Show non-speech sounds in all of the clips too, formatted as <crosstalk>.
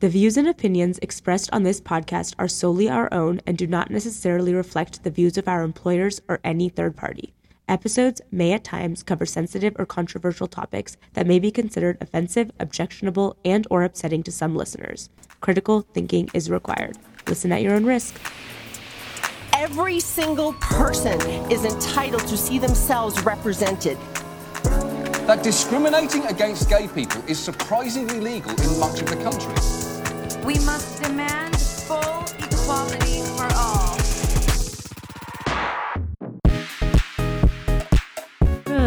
The views and opinions expressed on this podcast are solely our own and do not necessarily reflect the views of our employers or any third party. Episodes may at times cover sensitive or controversial topics that may be considered offensive, objectionable, and or upsetting to some listeners. Critical thinking is required. Listen at your own risk. Every single person is entitled to see themselves represented. that discriminating against gay people is surprisingly legal in much of the country. We must demand full equality for all.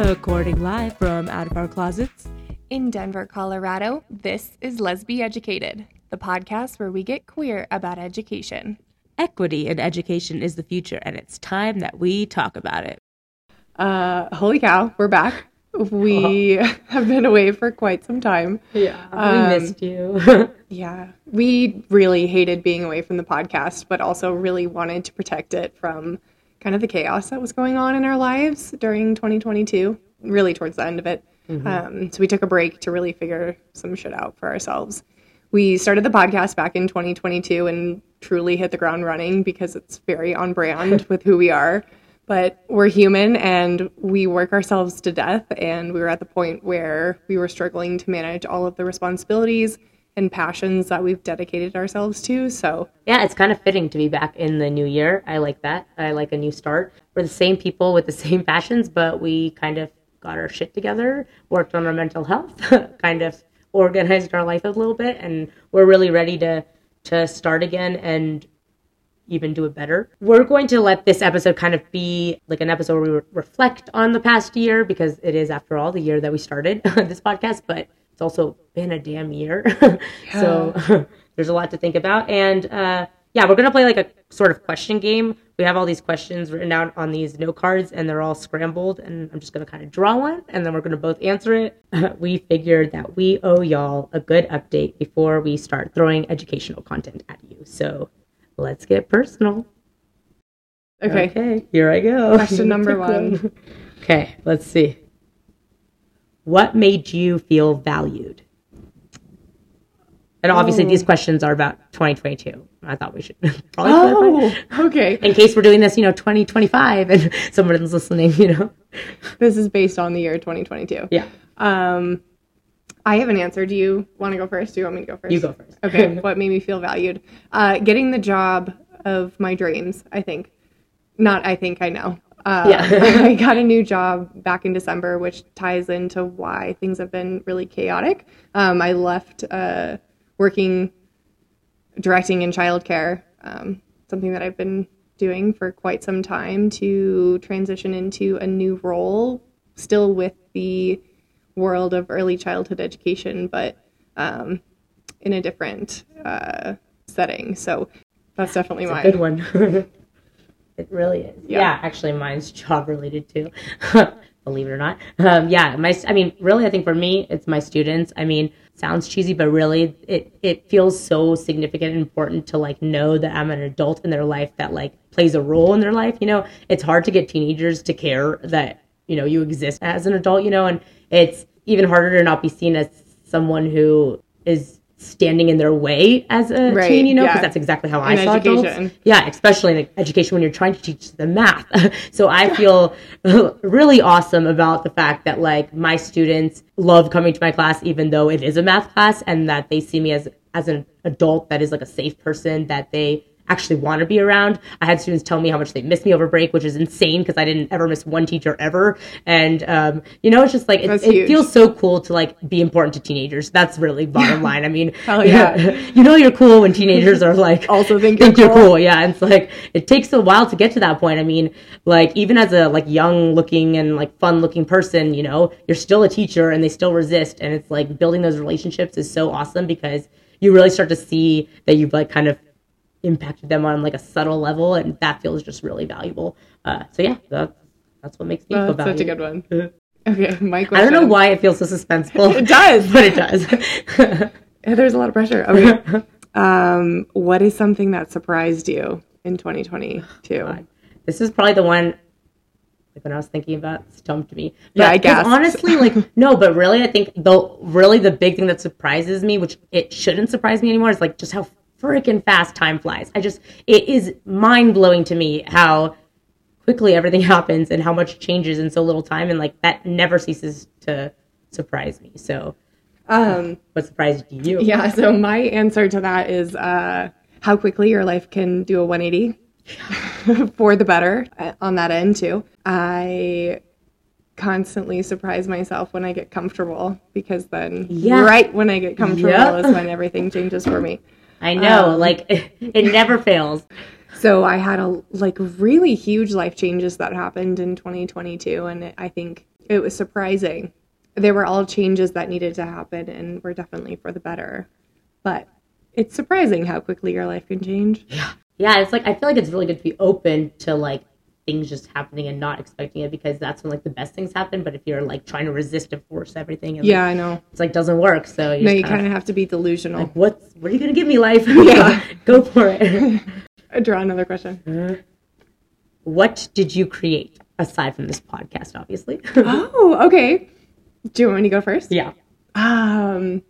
Recording live from out of our closets. In Denver, Colorado, this is Lesbi Educated, the podcast where we get queer about education. Equity in education is the future, and it's time that we talk about it. Uh, holy cow, we're back. We <laughs> have been away for quite some time. Yeah, Um, we missed you. <laughs> Yeah, we really hated being away from the podcast, but also really wanted to protect it from kind of the chaos that was going on in our lives during 2022, really towards the end of it. Um, so we took a break to really figure some shit out for ourselves. We started the podcast back in 2022 and truly hit the ground running because it's very on brand <laughs> with who we are. But we're human and we work ourselves to death. And we were at the point where we were struggling to manage all of the responsibilities and passions that we've dedicated ourselves to. So Yeah, it's kind of fitting to be back in the new year. I like that. I like a new start. We're the same people with the same passions, but we kind of got our shit together, worked on our mental health, <laughs> kind of organized our life a little bit, and we're really ready to to start again and even do it better. We're going to let this episode kind of be like an episode where we re- reflect on the past year because it is, after all, the year that we started <laughs> this podcast, but it's also been a damn year. <laughs> so <laughs> there's a lot to think about. And uh, yeah, we're going to play like a sort of question game. We have all these questions written out on these note cards and they're all scrambled. And I'm just going to kind of draw one and then we're going to both answer it. we figured that we owe y'all a good update before we start throwing educational content at you. So let's get personal. okay, Okay, here I go. Question number <laughs> one. Okay, let's see. What made you feel valued? And obviously, these questions are about 2022. I thought we should <laughs> probably clarify. oh, okay. In case we're doing this, you know, 2025 and <laughs> someone's listening, you know. This is based on the year 2022. Yeah, Um, I have an answer. Do you want to go first? Do you want me to go first? you go first. Okay. <laughs> what made me feel valued? Uh, getting the job of my dreams. I think. Not. I think. I know. Uh, Yeah. <laughs> I got a new job back in December, which ties into why things have been really chaotic. Um, I left uh, working directing in childcare, um, something that I've been doing for quite some time, to transition into a new role, still with the world of early childhood education, but um, in a different uh, setting. So that's definitely mine. Good one. <laughs> it really is. Yeah. Yeah. actually, mine's job related too. <laughs> Believe it or not. Um, yeah, my. I mean, really, I think for me, it's my students. I mean, sounds cheesy, but really, it it feels so significant and important to like know that I'm an adult in their life that like plays a role in their life. You know, it's hard to get teenagers to care that you know you exist as an adult. You know, and it's even harder to not be seen as someone who is standing in their way as a Right, teen. You know, because yeah. that's exactly how I In saw adults. Yeah, especially in education when you're trying to teach the math. <laughs> so I feel <laughs> really awesome about the fact that like my students love coming to my class even though it is a math class and that they see me as as an adult that is like a safe person that they actually want to be around. I had students tell me how much they miss me over break, which is insane because I didn't ever miss one teacher ever. And um, you know, it's just like it, it feels so cool to like be important to teenagers. That's really bottom line. I mean, <laughs> Hell yeah. <laughs> you know you're cool when teenagers are like Also think think you're you're cool. cool. Yeah, it's like it takes a while to get to that point. I mean, like even as a like young looking and like fun looking person, you know, you're still a teacher and they still resist. And it's like building those relationships is so awesome because you really start to see that you've like kind of impacted them on like a subtle level, and that feels just really valuable. Uh, so yeah, that, that's what makes me Oh, feel that's such a good one. <laughs> Okay, my I don't know why it feels so suspenseful. <laughs> It does. <laughs> but it does. There's a lot of pressure. Okay. um, what is something that surprised you in 2022? this is probably the one Like when I was thinking about stumped me. Yeah, I guessed. honestly, like no, but really, I think the really the big thing that surprises me, which it shouldn't surprise me anymore, is like just how freaking fast time flies. I just it is mind blowing to me how quickly everything <laughs> happens and how much changes in so little time, and like that never ceases to surprise me. So, Um, what surprised you? yeah, so my answer to that is uh, how quickly your life can do a 180 <laughs> for the better uh, on that end, too. I constantly surprise myself when I get comfortable because then, Yeah. right when I get comfortable, Yep. is when everything changes for me. I know, Um, like <laughs> it never fails. So I had a like really huge life changes that happened in 2022, and I think it was surprising. They were all changes that needed to happen, and were definitely for the better. But it's surprising how quickly your life can change. Yeah. Yeah, it's like I feel like it's really good to be open to like things just happening and not expecting it because that's when like the best things happen. But if you're like trying to resist and force everything, and, like, Yeah, I know. it's like doesn't work. So you No, you kinda- have to be delusional. like what's what are you gonna give me, life? <laughs> Yeah. <laughs> go for it. <laughs> I Draw another question. what did you create aside from this podcast? Obviously, oh, okay. Do you want me to go first? yeah, Um,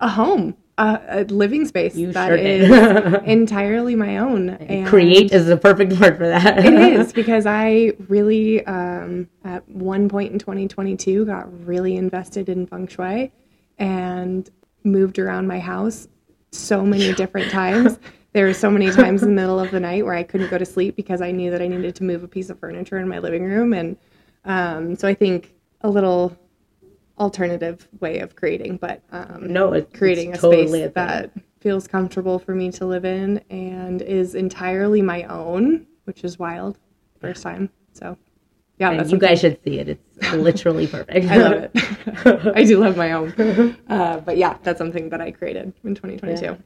a home, a, a living space You that sure is <laughs> entirely my own. And create is the perfect word for that. it <laughs> is because I really, um, at one point in 2022, got really invested in feng shui and moved around my house so many <laughs> different times. There were so many times in the middle of the night where I couldn't go to sleep because I knew that I needed to move a piece of furniture in my living room. And um, so I think a little alternative way of creating, but um, No, it's creating a totally space a that feels comfortable for me to live in and is entirely my own, which is wild. First time. So, yeah, And that's you guys should see it. It's literally <laughs> perfect. I love it. <laughs> I do love my own. Uh, but yeah, that's something that I created in 2022.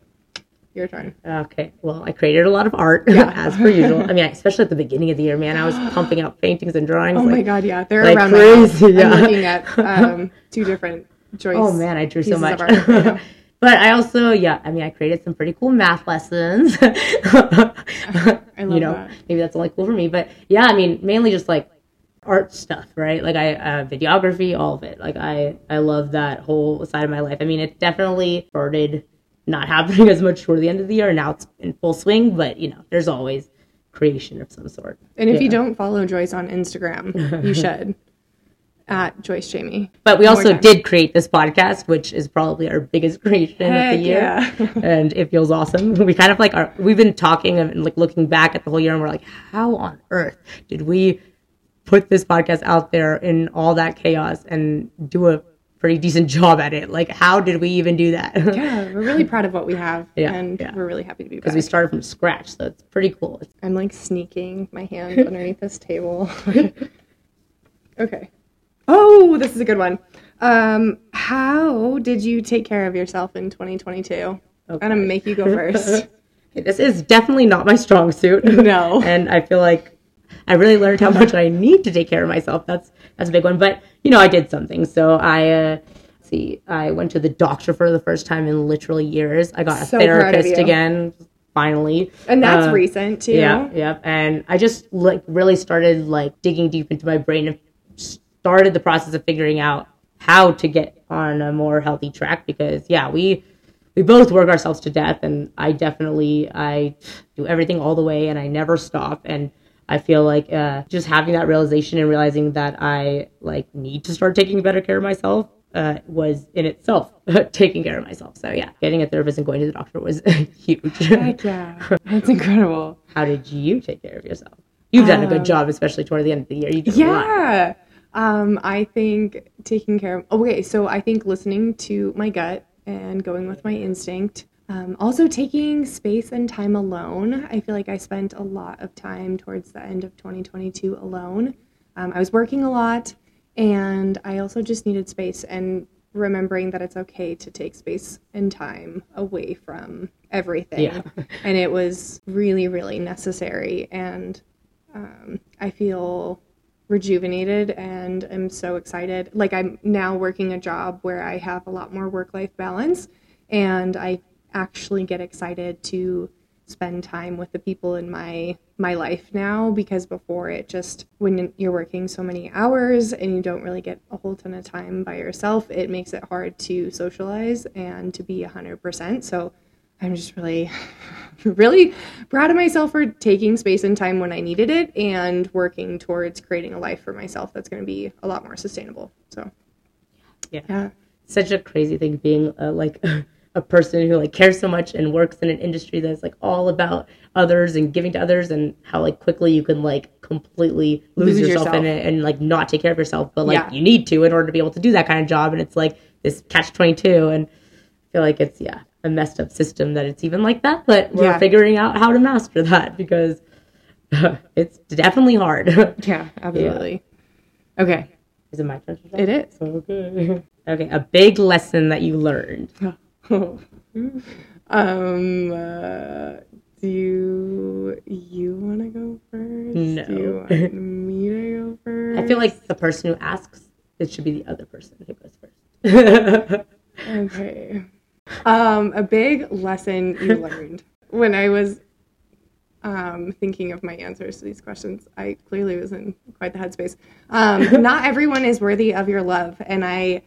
Your turn. Okay. Well, I created a lot of art yeah. <laughs> as per usual. I mean, especially at the beginning of the year, man, I was pumping out paintings and drawings. <gasps> Oh like, my god, yeah, they're like around crazy, yeah. I'm looking at um, two different Joyce. Oh man, I drew so much. art <laughs> but I also, yeah, I mean, I created some pretty cool math lessons. <laughs> I love you know, that. maybe that's only cool for me, but yeah, I mean, mainly just like art stuff, right? Like I, uh, videography, all of it. Like I, I love that whole side of my life. I mean, it definitely started not happening <laughs> as much toward the end of the year, and now it's in full swing. But you know, there's always creation of some sort. And if you don't follow Joyce on Instagram, you should. At Joyce Jamie. But we also time. did create this podcast, which is probably our biggest <laughs> creation of the year, yeah. <laughs> and it feels awesome. We kind of like are. We've been talking and like looking back at the whole year, and we're like, how on earth did we put this podcast out there in all that chaos and do a pretty decent <laughs> job at it? Like, how did we even do that? Yeah, we're really proud of what we have, Yeah, and yeah. we're really happy to be Because we started from scratch, so it's pretty cool. I'm like sneaking my hand underneath this table. okay. Oh, this is a good one. Um, how did you take care of yourself in 2022? I'm gonna make you go first. <laughs> this is definitely not my strong suit. <laughs> No. and I feel like I really learned how much I need to take care of myself. That's that's a big one. But you know, I did something. So I uh, see, I went to the doctor for the first time in literally years. I got a So therapist again. Finally, and that's Uh, recent too. yeah, yeah. And I just like really started like digging deep into my brain and started the process of figuring out how to get on a more healthy track because yeah, we we both work ourselves to death and I definitely I do everything all the way and I never stop and I feel like uh, just having that realization and realizing that I like need to start taking better care of myself uh, was in itself <laughs> taking care of myself. So yeah, getting a therapist and going to the doctor was <laughs> huge. Heck yeah, that's incredible. How did you take care of yourself? You've done a good job, especially toward the end of the year. You did. Yeah. Um, I think taking care of okay, so I think listening to my gut and going with my instinct. Um, also taking space and time alone. I feel like I spent a lot of time towards the end of 2022 alone. Um, I was working a lot and I also just needed space and remembering that it's okay to take space and time away from everything. Yeah. and it was really, really necessary. And um, I feel rejuvenated and I'm so excited. Like I'm now working a job where I have a lot more work life balance and I actually get excited to spend time with the people in my my life now because before it just when you're working so many hours and you don't really get a whole ton of time by yourself it makes it hard to socialize and to be 100% so i'm just really <laughs> really proud of myself for taking space and time when i needed it and working towards creating a life for myself that's going to be a lot more sustainable so Yeah. yeah Such a crazy thing being uh, like <laughs> a person who like cares so much and works in an industry that's like all about others and giving to others and how like quickly you can like completely lose, Lose yourself, in it and like not take care of yourself but like Yeah. you need to in order to be able to do that kind of job and it's like this catch 22 and I feel like it's yeah a messed up system that it's even like that but we're Yeah. figuring out how to master that because it's definitely hard. <laughs> Yeah absolutely. Okay. Is it my turn it is. Okay. Okay a big lesson that you learned. <laughs> Um uh, do you you want to go first? No. do you <laughs> want me to go first I feel like the person who asks, it should be the other person who goes first. Okay. Um, a big lesson you <laughs> learned when I was um, thinking of my answers to these questions. I clearly was in quite the headspace. Um, <laughs> not everyone is worthy of your love, and I.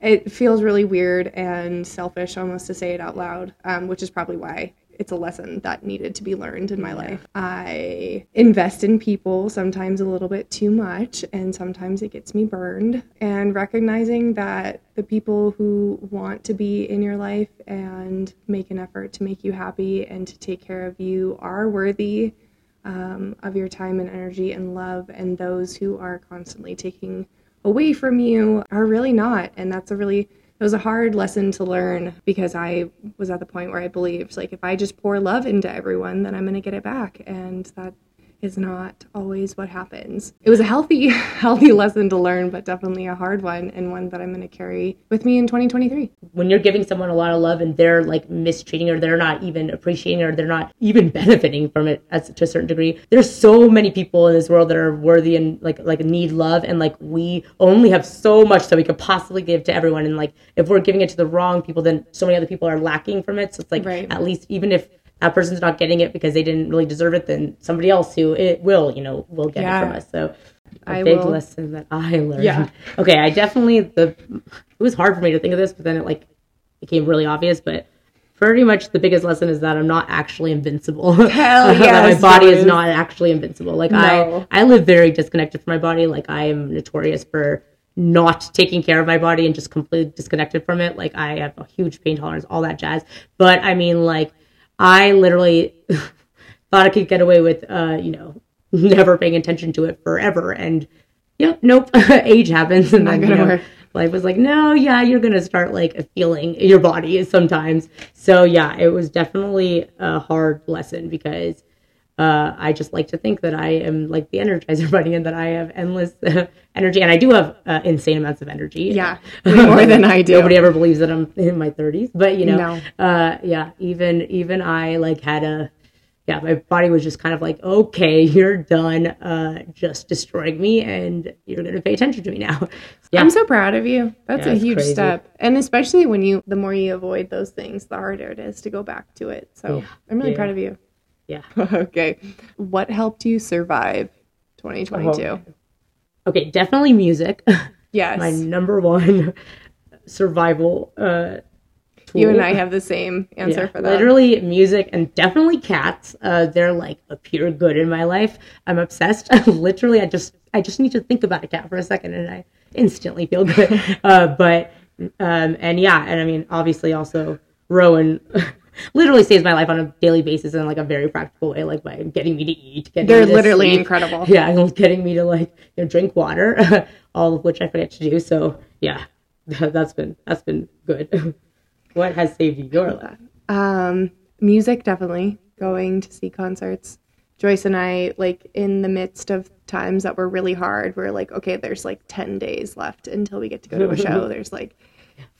It feels really weird and selfish almost to say it out loud, um, which is probably why it's a lesson that needed to be learned in my life. I invest in people sometimes a little bit too much, and sometimes it gets me burned. And recognizing that the people who want to be in your life and make an effort to make you happy and to take care of you are worthy um, of your time and energy and love, and those who are constantly taking away from you are really not. And that's a really it was a hard lesson to learn because I was at the point where I believed like if I just pour love into everyone, then I'm going to get it back, and that is not always what happens. It was a healthy, <laughs> healthy lesson to learn, but definitely a hard one and one that I'm going to carry with me in 2023. when you're giving someone a lot of love and they're like mistreating or they're not even appreciating or they're not even <laughs> benefiting from it as to a certain degree there's so many people in this world that are worthy and like like need love and like we only have so much that we could possibly give to everyone and like if we're giving it to the wrong people then so many other people are lacking from it so it's like Right. at least even if that person's not getting it because they didn't really deserve it then somebody else who it will you know will get Yeah. it from us so a I big will- lesson that I learned. Yeah. <laughs> Okay, I definitely the it was hard for me to think of this, but then it like became really obvious. But pretty much the biggest lesson is that I'm not actually invincible. Hell <laughs> yeah. my body is not actually invincible. Like No. I I live very disconnected from my body. Like I am notorious for not taking care of my body and just completely disconnected from it. Like I have a huge pain tolerance, all that jazz. But I mean, like I literally <laughs> thought I could get away with, uh, you know, <laughs> never paying attention to it forever. And yep, nope, <laughs> age happens, and then you know, life was like, no, yeah, you're gonna start like feeling your body sometimes. So yeah, it was definitely a hard lesson because. Uh, I just like to think that I am like the Energizer <laughs> Bunny and that I have endless uh, energy, and I do have uh, insane amounts of energy. Yeah, <laughs> more than I do. Nobody ever believes that I'm in my 30s, but you know, No. uh, yeah, even even I like had a, yeah, my body was just kind of like, okay, you're done, uh, just destroying me, and you're gonna pay attention to me now. <laughs> Yeah, I'm so proud of you. That's Yeah, a huge crazy. step. And especially when you, the more you avoid those things, the harder it is to go back to it. So Yeah. I'm really proud of you. Yeah. <laughs> okay. What helped you survive 2022? Oh. Okay, definitely music. <laughs> Yes. my number one survival uh, tool. you and I have the same answer Yeah, for that. Literally music and definitely cats. Uh, they're like a pure good in my life. I'm obsessed. <laughs> literally, I just I just need to think about a cat for a second and I instantly feel good. uh, but um, and yeah, and I mean obviously also Rowan. <laughs> Literally saves my life on a daily basis in like a very practical way, like by getting me to eat. Getting They're me to literally sleep. incredible. <laughs> Yeah, and <laughs> getting me to like you know, drink water, all of which I forget to do. So yeah, that's been that's been good. what has saved your life? Um, music definitely going to see concerts. Joyce and I, like in the midst of times that were really hard, we're like, okay, there's like ten days left until we get to go to a show. There's like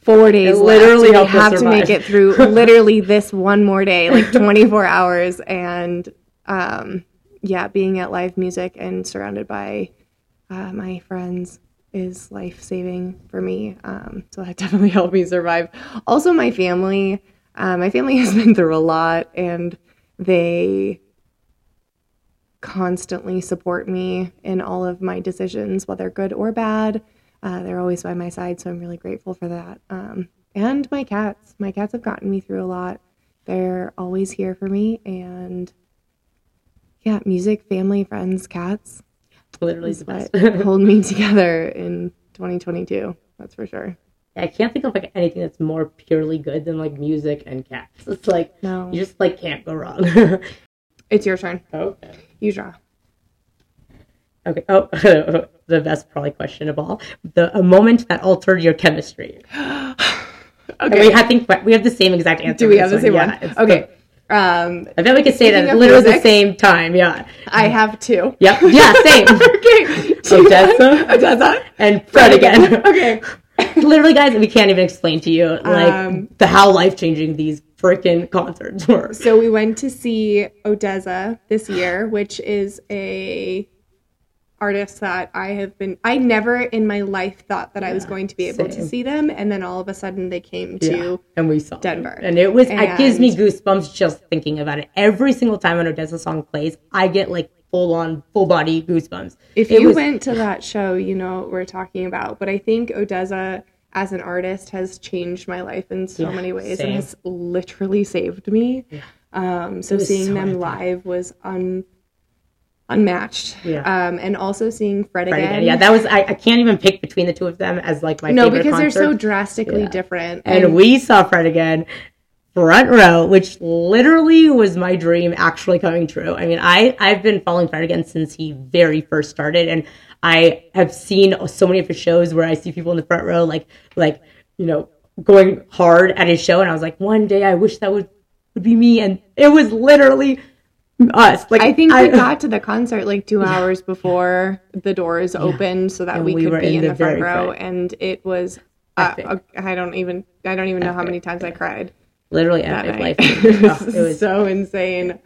four days It literally left. We have to make it through <laughs> literally this one more day, like 24 hours, and um, yeah, being at live music and surrounded by uh, my friends is life saving for me. Um, so that <laughs> definitely helped me survive. Also, my family. Uh, my family <laughs> has been through a lot, and They constantly support me in all of my decisions, whether good or bad. Uh, they're always by my side, so I'm really grateful for that. Um, and my cats. My cats have gotten me through a lot. They're always here for me, and yeah, music, family, friends, cats Literally the best. <laughs> <laughs> hold me together in 2022. That's for sure. I can't think of like anything that's more purely good than like music and cats. It's like No. you just like can't go wrong. <laughs> It's your turn. okay. You draw. Okay. Oh, <laughs> the best probably question of all: the a moment that altered your chemistry. <gasps> Okay. We, I think we have the same exact answer. Do we have the same Yeah, one? it's Okay. Um, I bet we could say that literally at the same time. Yeah. I have two. Yep. Yeah. Same. <laughs> okay. ODESZA ODESZA. and Fred again. okay. <laughs> literally, guys, we can't even explain to you like Um, the how life changing these freaking concerts were. So we went to see ODESZA this year, which is a artist that I have been I never in my life thought that I was going to be able to see them and then all of a sudden they came to Yeah, and we saw them. Denver. and it was it gives me goosebumps just thinking about it. Every single time an ODESZA song plays, I get like full on full body goosebumps. If It you was- went to <laughs> that show, you know what we're talking about. But I think ODESZA as an artist has changed my life in so Yeah, many ways same. and has literally saved me. Um, so seeing so them live was un unmatched. Yeah. Um, and also seeing Fred, Fred again. again. Yeah, that was I, I can't even pick between the two of them as like my no, because they're so drastically Yeah. different. and we saw Fred again front row, which literally was my dream actually coming true. I mean, I I've been following Fred again since he very first started, and I have seen so many of his shows where I see people in the front row, like like you know going hard at his show, and I was like, one day I wish that would would be me, and it was literally us. Like I think we got to the concert like two <laughs> hours before the doors opened, so that And we, we could be in in the the front row, front. and it was. Uh, uh, I don't even. I don't even know how many times I cried literally epic life. <laughs> it, Oh, was it was so insane.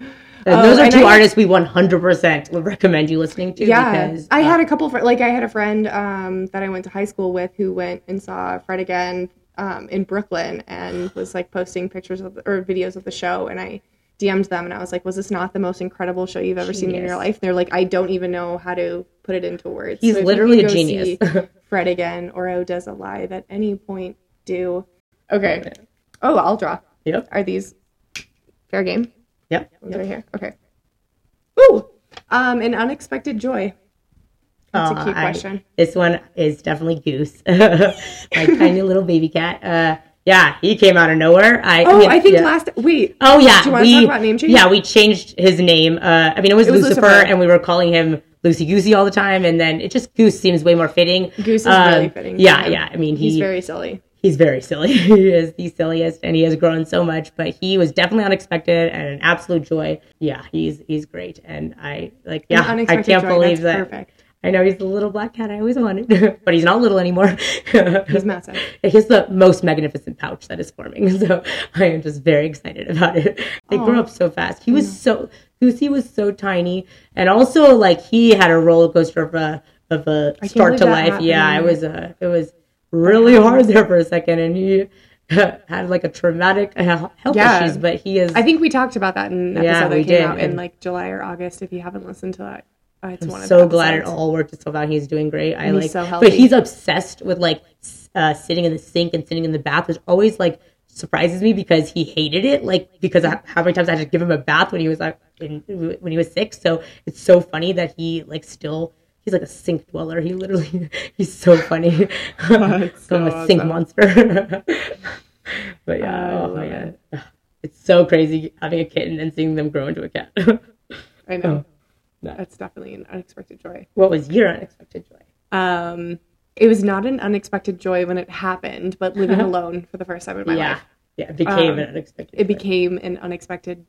And those Oh, are two I- artists we 100% would recommend you listening to. Yeah, because, I uh, had a couple. Fr- like I had a friend um, that I went to high school with who went and saw Fred again um, in Brooklyn and was like posting pictures of the, or videos of the show, and I DM'd them and I was like, "Was this not the most incredible show you've ever seen in your Genius. life?" They're like, "I don't even know how to put it into words." He's you literally a genius. see <laughs> Fred again or ODESZA live at any point, do okay. Oh, I'll draw. Yep. Are these fair game? Yep. One's right here. Okay. Ooh, um, an unexpected joy. That's a cute I- question. this one is definitely Goose, <laughs> my tiny little baby cat. Uh, yeah, he came out of nowhere. I, Oh, mean, I think yeah. last wait. Oh yeah, Do you want we to talk about name change? yeah we changed his name. Uh, I mean, it was, It was Lucifer, Lucifer. and we were calling him Lucy Goosey all the time, and then it just Goose seems way more fitting. Goose is Um, really fitting. Yeah, yeah. I mean, he, he's very silly. he's very silly. <laughs> he is the silliest, and he has grown so much. But he was definitely unexpected and an absolute joy. Yeah, he's he's great, and I like. Yeah, I can't joy, believe that. perfect. I know he's the little black cat I always wanted, <laughs> but he's not little anymore. <laughs> He's massive. He has the most magnificent pouch that is forming, <laughs> so I am just very excited about it. They grew up so fast. He was so Goosey was so tiny, and also like he had a roller coaster of a of a start to life. happened. Yeah, it was uh, it was really hard there for a second, and he had like a traumatic uh, health Yeah. issues. But he is I think we talked about that in an Yeah, episode we that came did, out in and- like July or August. If you haven't listened to that, uh, it's one so glad it all worked itself out. He's doing great. I he's like, so but he's obsessed with like uh, sitting in the sink and sitting in the bath, which always like surprises me because he hated it. Like because I, how many times I had to give him a bath when he was like in, when he was sick. So it's so funny that he like still. He's like a sink dweller. He literally, <laughs> he's so funny. <laughs> <laughs> I'm so a sink monster. but yeah, I oh my god, it's so crazy having a kitten and seeing them grow into a cat. I know. No. That's definitely an unexpected joy. what was your unexpected joy? Um, it was not an unexpected joy when it happened, but living <laughs> alone for the first time in my yeah, life, yeah, it became Um, an unexpected. it joy. became an unexpected.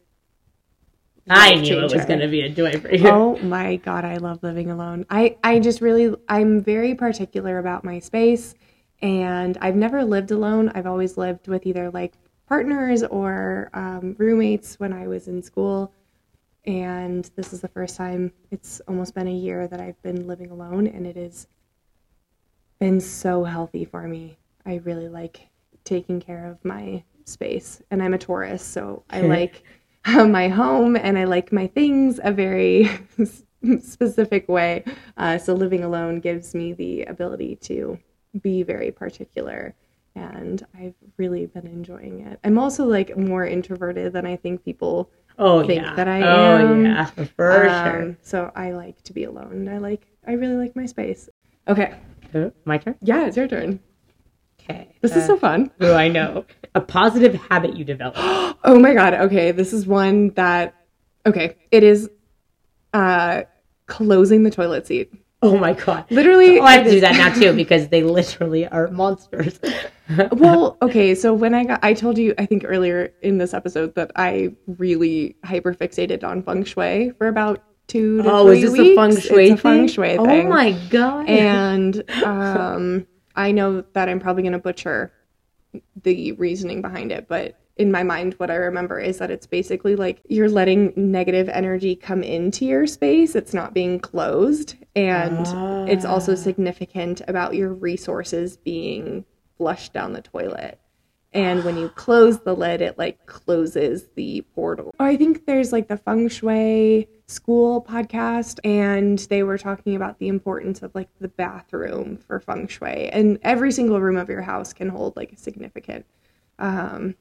I life knew it was going to be a joy for you. oh my god i love living alone i i just really i'm very particular about my space and i've never lived alone i've always lived with either like partners or um, roommates when i was in school and this is the first time it's almost been a year that i've been living alone and it has been so healthy for me i really like taking care of my space and i'm a taurus so i like my home and I like my things a very <laughs> specific way. Uh, so living alone gives me the ability to be very particular and I've really been enjoying it. I'm also like more introverted than I think people Oh think yeah. that I oh am. yeah, for sure. Um, So I like to be alone. I like I really like my space. Okay. Uh, My turn. Yeah, it's your turn. Okay. This is so fun. Oh, I know. A positive habit you develop. <gasps> Oh my god. Okay, this is one that okay, it is uh closing the toilet seat. Oh my god. Literally Oh, I have to do that now too <laughs> because they literally are monsters. <laughs> well, okay, so when I got I told you I think earlier in this episode that I really hyper fixated on feng shui for about 2 to oh, is this weeks. a feng shui it's a feng thing? shui Oh my god. and <laughs> um, I know that I'm probably going to butcher the reasoning behind it, but in my mind, what I remember is that it's basically like you're letting negative energy come into your space. It's not being closed. And it's also significant about your resources being flushed down the toilet. And when you close the lid, it like closes the portal. Oh, I think there's like the feng shui school podcast, and they were talking about the importance of like the bathroom for feng shui. And every single room of your house can hold like a significant um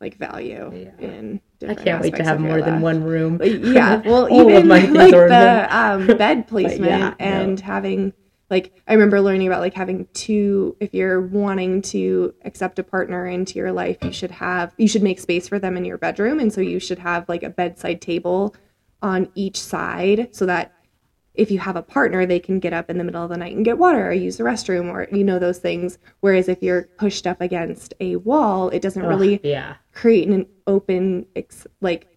like value in I can't wait to have of your more than one room. Yeah, <laughs> well, even my like the um, <laughs> bed placement yeah, and having like I remember learning about like having two. If you're wanting to accept a partner into your life, you should have you should make space for them in your bedroom, and so you should have like a bedside table on each side so that if you have a partner, they can get up in the middle of the night and get water or use the restroom or you know those things. Whereas if you're pushed up against a wall, it doesn't really yeah. create an open like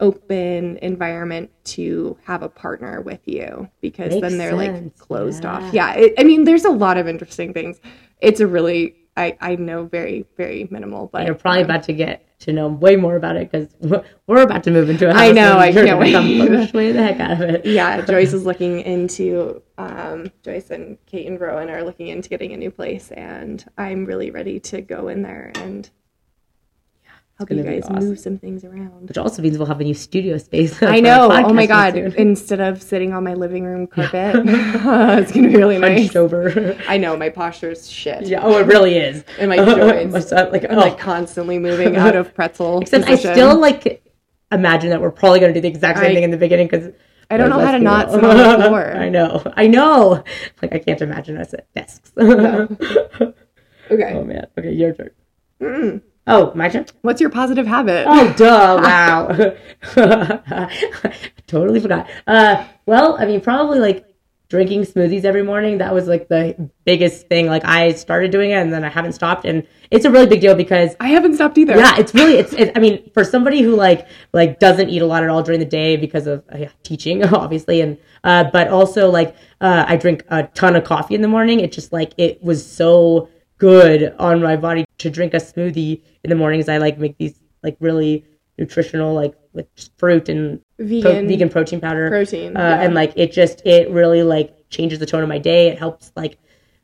open environment to have a partner with you because Makes then they're like closed yeah. off yeah it, i mean there's a lot of interesting things it's a really i i know very very minimal but You're probably um, about to get to know way more about it because we're about to move into a house. I know, I can't wait. feng the heck out of it. <laughs> yeah joyce is <laughs> looking into um joyce and kate and rowan are looking into getting a new place and i'm really ready to go in there and help you guys awesome. move some things around Which also means we'll have a new studio space. I know. <laughs> Oh my god! <laughs> Instead of sitting on my living room carpet, <laughs> it's gonna be really nice. Over. I know my posture's shit. yeah. Oh, it really is. And my joints. Like, I'm oh. like constantly moving out of pretzel. Except I still like imagine that we're probably going to do the exact same I- thing in the beginning because I don't know how to not sit on the floor. I know, I know. Like I can't imagine us at desks. Okay. oh man. Okay, your turn. Oh, my turn. What's your positive habit? Oh, duh! <laughs> Wow, <laughs> totally forgot. Uh, well, I mean, probably like drinking smoothies every morning. That was like the biggest thing. Like I started doing it, and then I haven't stopped, and it's a really big deal because I haven't stopped either. yeah, it's really it's. It, I mean, for somebody who like like doesn't eat a lot at all during the day because of uh, yeah, teaching, <laughs> obviously, and uh, but also like uh, I drink a ton of coffee in the morning. It just like it was so good on my body to drink a smoothie in the mornings. I like make these like really nutritional like with fruit and pro- Vegan vegan protein powder protein, uh, yeah. and like it just it really like changes the tone of my day. It helps like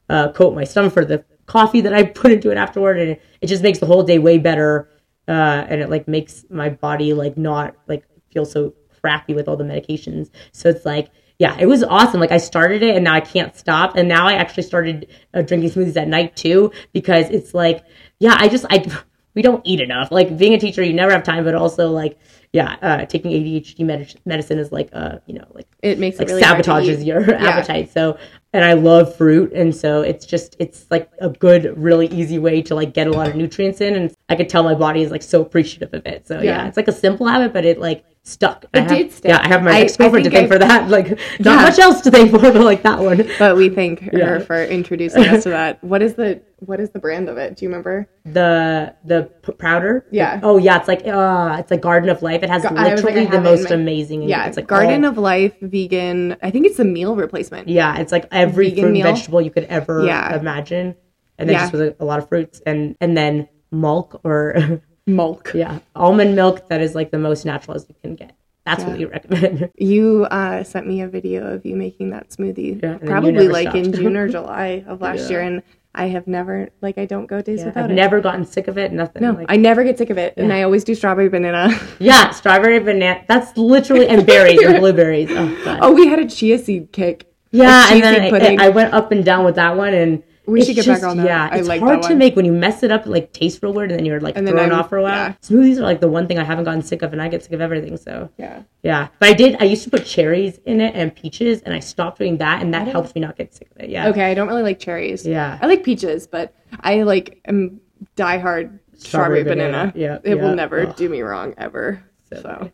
uh, coat my stomach for the coffee that I <laughs> put into it afterward, and it, it just makes the whole day way better. Uh, and it like makes my body like not like feel so crappy with all the medications. So it's like, yeah, it was awesome. Like I started it, and now I can't stop. And now I actually started uh, drinking smoothies at night too because it's like, yeah, I just I we don't eat enough. Like being a teacher, you never have time, but also like. Yeah, uh, taking ADHD med- medicine is like, uh, you know, like It makes like it really sabotages your Yeah. appetite. So, and I love fruit, and so it's just it's like a good, really easy way to like get a lot of nutrients in, and I could tell my body is like so appreciative of it. So yeah, Yeah. it's like a simple habit, but it like stuck. I It have- did stick. Yeah, I have my I- ex girlfriend to I thank for that. Like, not Yeah. much else to thank for, but like that one. But we thank her Yeah. for introducing us to <laughs> that. What is the what is the brand of it? Do you remember? The the p- powder. Yeah. Oh yeah, it's like uh, it's like Garden of Life. It has I was like, literally the most my- amazing. Yeah, it's like Garden all- of Life vegan. I think it's the meal replacement. Yeah, it's like every Vegan fruit meal? vegetable you could ever Yeah. imagine, and then Yeah. just with a, a lot of fruits, and and then milk or <laughs> Milk. yeah, almond milk that is like the most natural as you can get. That's what we recommend. <laughs> You uh, sent me a video of you making that smoothie, Yeah, and then you probably like in. June or <laughs> July of last Yeah. year, and I have never like I don't go days Yeah, without I've it. never gotten sick of it. Nothing. no, like, I never get sick of it, and I always do strawberry banana. <laughs> yeah, strawberry banana. That's literally and berries and <laughs> blueberries. Oh god. oh, we had a chia seed cake. yeah, and then I. I went up and down with that one, and We it's should get back on that. Yeah, I it's like hard to make when you mess it up. It, like tastes real weird, and then you're like And thrown off for a while. yeah. Smoothies are like the one thing I haven't gotten sick of, and I get sick of everything. So Yeah. yeah, but I did. I used to put cherries in it and peaches, and I stopped doing that, and that helps me not get sick of it. Yeah. Okay, I don't really like cherries. Yeah. I like peaches, but I like am diehard strawberry, Strawberry banana. banana. Yeah, it yeah. will never Ugh. do me wrong ever. So, good.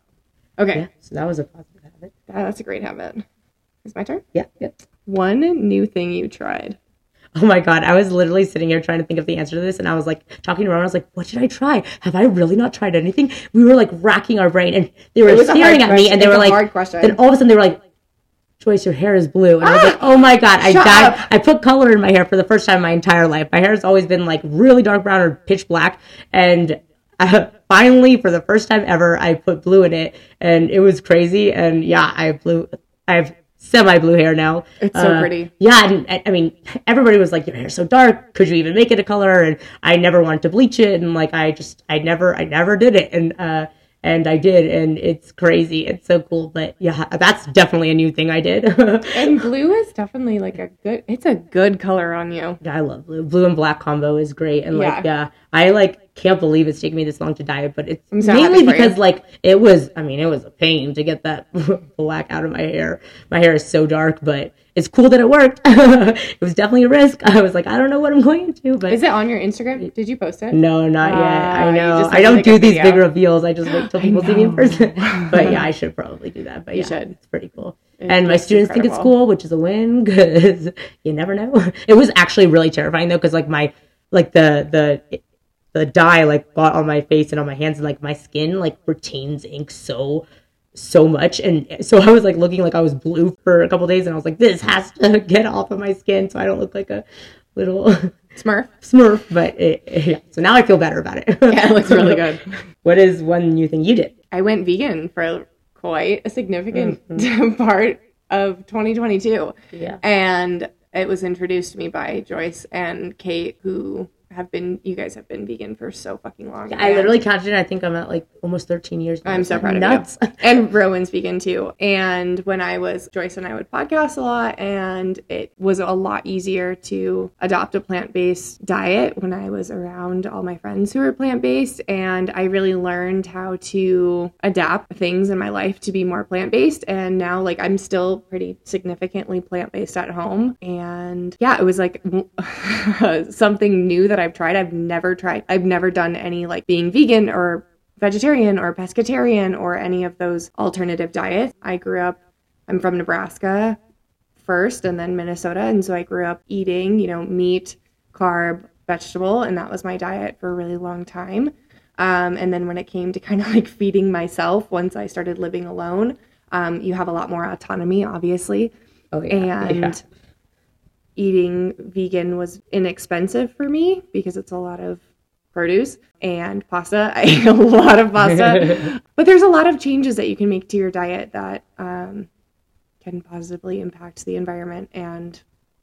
okay, Yeah. So that was a positive habit. Yeah, that's a great habit. It's my turn. Yeah. Yeah. One new thing you tried. <laughs> Oh my god, I was literally sitting here trying to think of the answer to this, and I was like talking to Rowan. I was like, "What did I try? Have I really not tried anything?" We were like racking our brain, and they were staring at me, and they were like, hard question. Then all of a sudden, they were like, "Joyce, your hair is blue," and I was like, "Oh my god, I died! up. I put color in my hair for the first time in my entire life. My hair has always been like really dark brown or pitch black, and." Uh, <laughs> finally, for the first time ever, I put blue in it, and it was crazy. And yeah, I have blue. Semi blue hair now. It's so Uh, pretty. yeah, and I- I mean, everybody was like, "Your hair's so dark. Could you even make it a color?" And I never wanted to bleach it, and like, I just, I never, I never did it, and uh, and I did, and it's crazy. It's so cool, but yeah, that's definitely a new thing I did. <laughs> And blue is definitely like a good. It's a good color on you. Yeah, I love blue. Blue and black combo is great, and like, Yeah. yeah, I like can't believe it's taken me this long to dye it, but it's so mainly because you. like it was. I mean, it was a pain to get that <laughs> black out of my hair. My hair is so dark, but it's cool that it worked. <laughs> it was definitely a risk. <laughs> I was like, I don't know what I'm going to, but Is it on your Instagram? Did you post it? No, not yet. Ah, I know. I don't do these video. big reveals. I just wait till people see me in person. but yeah, I should probably do that. But yeah, should. it's pretty cool. and my students think it's cool, which is a win because you never know. It was actually really terrifying though, because like my like the the the dye like got on my face and on my hands, and like my skin like retains ink so so much and so i was like looking like i was blue for a couple days and i was like this has to <laughs> get off of my skin so i don't look like a little <laughs> Smurf. Smurf, but it, yeah. So now I feel better about it. Yeah, it looks really good. <laughs> what is one new thing you did? I went vegan for quite a significant part of 2022. Mm-hmm. Yeah. And it was introduced to me by Joyce and Kate, who have been, you guys have been vegan for so fucking long. I literally counted. it. I think I'm at like almost 13 years. Now. I'm so proud that of nuts. you. <laughs> And Rowan's vegan too. And when I was, Joyce and I would podcast a lot, and it was a lot easier to adopt a plant based diet when I was around all my friends who were plant based. And I really learned how to adapt things in my life to be more plant based. And now, like, I'm still pretty significantly plant based at home. And yeah, it was like <laughs> something new that I've tried. I've never tried, I've never done any like being vegan or vegetarian or pescatarian or any of those alternative diets. I grew up, I'm from Nebraska first and then Minnesota. And so I grew up eating, you know, meat, carb, vegetable, and that was my diet for a really long time. Um, and then when it came to kind of like feeding myself, once I started living alone, um, you have a lot more autonomy, obviously. Oh, yeah. And <laughs> Yeah. Eating vegan was inexpensive for me because it's a lot of produce and pasta. <laughs> I ate a lot of pasta. <laughs> but there's a lot of changes that you can make to your diet that um, can positively impact the environment and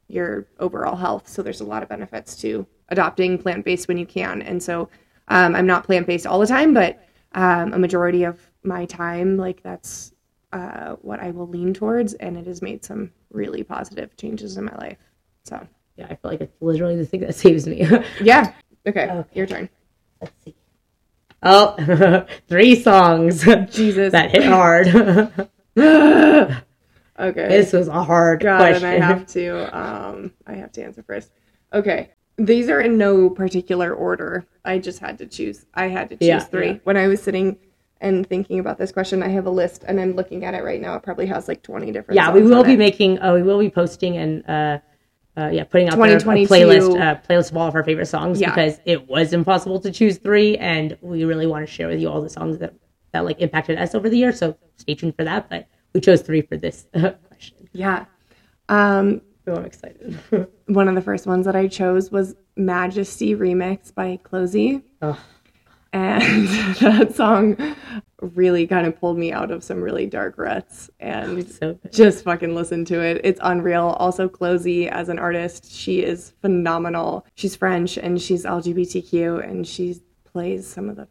your overall health. So there's a lot of benefits to adopting plant based when you can. And so um, I'm not plant based all the time, but um, a majority of my time, like that's uh, what I will lean towards. And it has made some really positive changes in my life. So yeah, I feel like it's literally the thing that <laughs> saves me. <laughs> yeah. Okay, your turn. Let's see. Oh, <laughs> three songs. Jesus. that hit hard. Okay. this was a hard God, question. and I have to um I have to answer first. Okay. These are in no particular order. I just had to choose. I had to choose Yeah, three. yeah. When I was sitting and thinking about this question, I have a list and I'm looking at it right now. It probably has like 20 different yeah, we will be it. making. Uh, we will be posting and uh, uh, yeah, putting out there a playlist, uh, playlist of all of our favorite songs Yeah. because it was impossible to choose three, and we really want to share with you all the songs that that like impacted us over the year. So stay tuned for that. But we chose three for this uh, question. Yeah. Um So I'm excited. <laughs> one of the first ones that I chose was Majesty Remix by CloZee. Oh. And <laughs> that song really kind of pulled me out of some really dark ruts and So just fucking listen to it. It's unreal. Also, CloZee as an artist, she is phenomenal. She's French and she's LGBTQ and she plays some of the